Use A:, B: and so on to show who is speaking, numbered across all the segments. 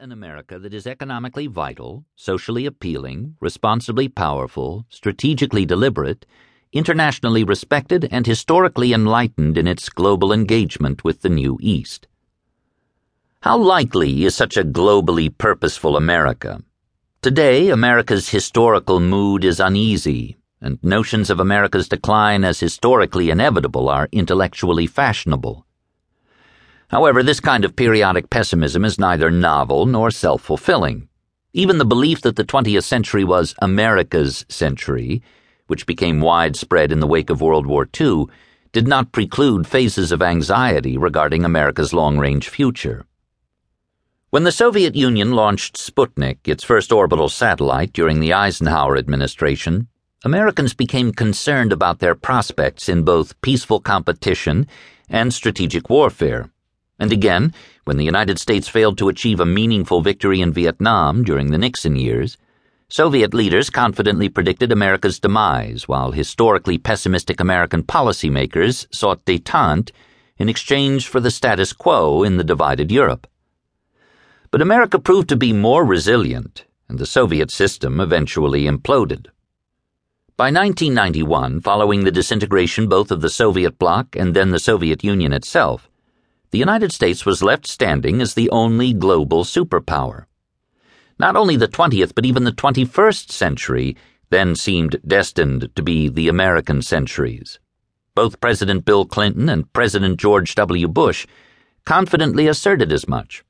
A: an America that is economically vital, socially appealing, responsibly powerful, strategically deliberate, internationally respected, and historically enlightened in its global engagement with the New East. How likely is such a globally purposeful America? Today, America's historical mood is uneasy, and notions of America's decline as historically inevitable are intellectually fashionable. However, this kind of periodic pessimism is neither novel nor self fulfilling. Even the belief that the 20th century was America's century, which became widespread in the wake of World War II, did not preclude phases of anxiety regarding America's long range future. When the Soviet Union launched Sputnik, its first orbital satellite, during the Eisenhower administration, Americans became concerned about their prospects in both peaceful competition and strategic warfare. And again, when the United States failed to achieve a meaningful victory in Vietnam during the Nixon years, Soviet leaders confidently predicted America's demise, while historically pessimistic American policymakers sought detente in exchange for the status quo in the divided Europe. But America proved to be more resilient, and the Soviet system eventually imploded. By 1991, following the disintegration both of the Soviet bloc and then the Soviet Union itself, the United States was left standing as the only global superpower. Not only the 20th, but even the 21st century then seemed destined to be the American centuries. Both President Bill Clinton and President George W. Bush confidently asserted as much,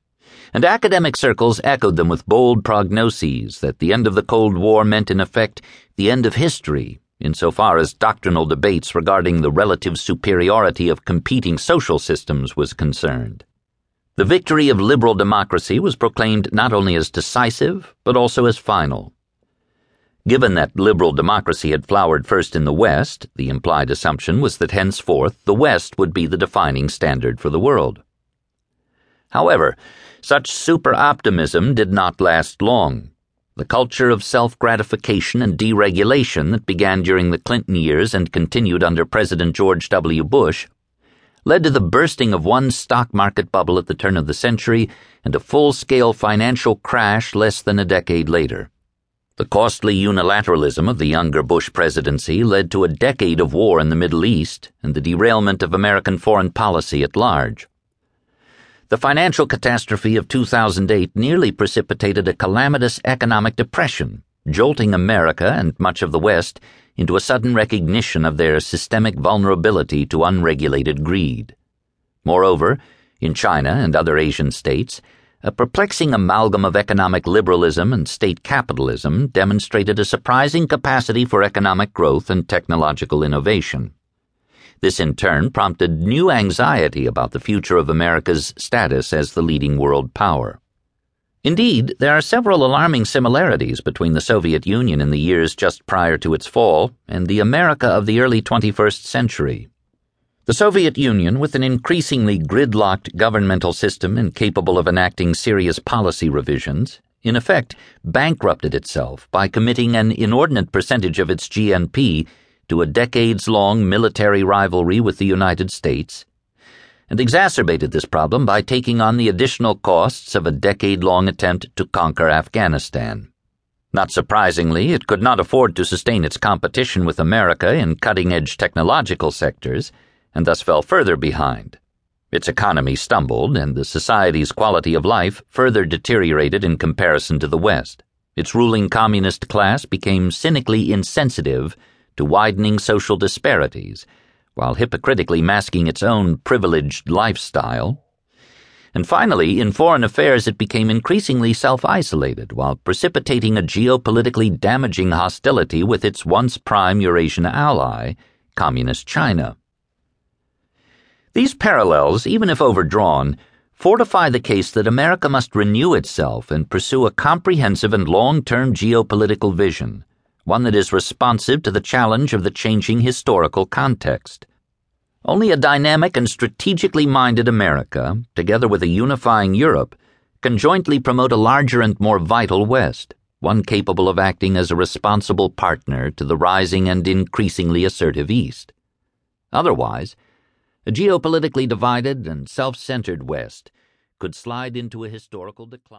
A: and academic circles echoed them with bold prognoses that the end of the Cold War meant, in effect, the end of history insofar as doctrinal debates regarding the relative superiority of competing social systems was concerned. The victory of liberal democracy was proclaimed not only as decisive, but also as final. Given that liberal democracy had flowered first in the West, the implied assumption was that henceforth the West would be the defining standard for the world. However, such super optimism did not last long. The culture of self gratification and deregulation that began during the Clinton years and continued under President George W. Bush led to the bursting of one stock market bubble at the turn of the century and a full scale financial crash less than a decade later. The costly unilateralism of the younger Bush presidency led to a decade of war in the Middle East and the derailment of American foreign policy at large. The financial catastrophe of 2008 nearly precipitated a calamitous economic depression, jolting America and much of the West into a sudden recognition of their systemic vulnerability to unregulated greed. Moreover, in China and other Asian states, a perplexing amalgam of economic liberalism and state capitalism demonstrated a surprising capacity for economic growth and technological innovation. This in turn prompted new anxiety about the future of America's status as the leading world power. Indeed, there are several alarming similarities between the Soviet Union in the years just prior to its fall and the America of the early 21st century. The Soviet Union, with an increasingly gridlocked governmental system incapable of enacting serious policy revisions, in effect bankrupted itself by committing an inordinate percentage of its GNP to a decades long military rivalry with the United States, and exacerbated this problem by taking on the additional costs of a decade long attempt to conquer Afghanistan. Not surprisingly, it could not afford to sustain its competition with America in cutting edge technological sectors, and thus fell further behind. Its economy stumbled, and the society's quality of life further deteriorated in comparison to the West. Its ruling communist class became cynically insensitive to widening social disparities, while hypocritically masking its own privileged lifestyle. And finally, in foreign affairs, it became increasingly self isolated while precipitating a geopolitically damaging hostility with its once prime Eurasian ally, Communist China. These parallels, even if overdrawn, fortify the case that America must renew itself and pursue a comprehensive and long term geopolitical vision one that is responsive to the challenge of the changing historical context. Only a dynamic and strategically minded America, together with a unifying Europe, can jointly promote a larger and more vital West, one capable of acting as a responsible partner to the rising and increasingly assertive East. Otherwise, a geopolitically divided and self centered West could slide into a historical decline.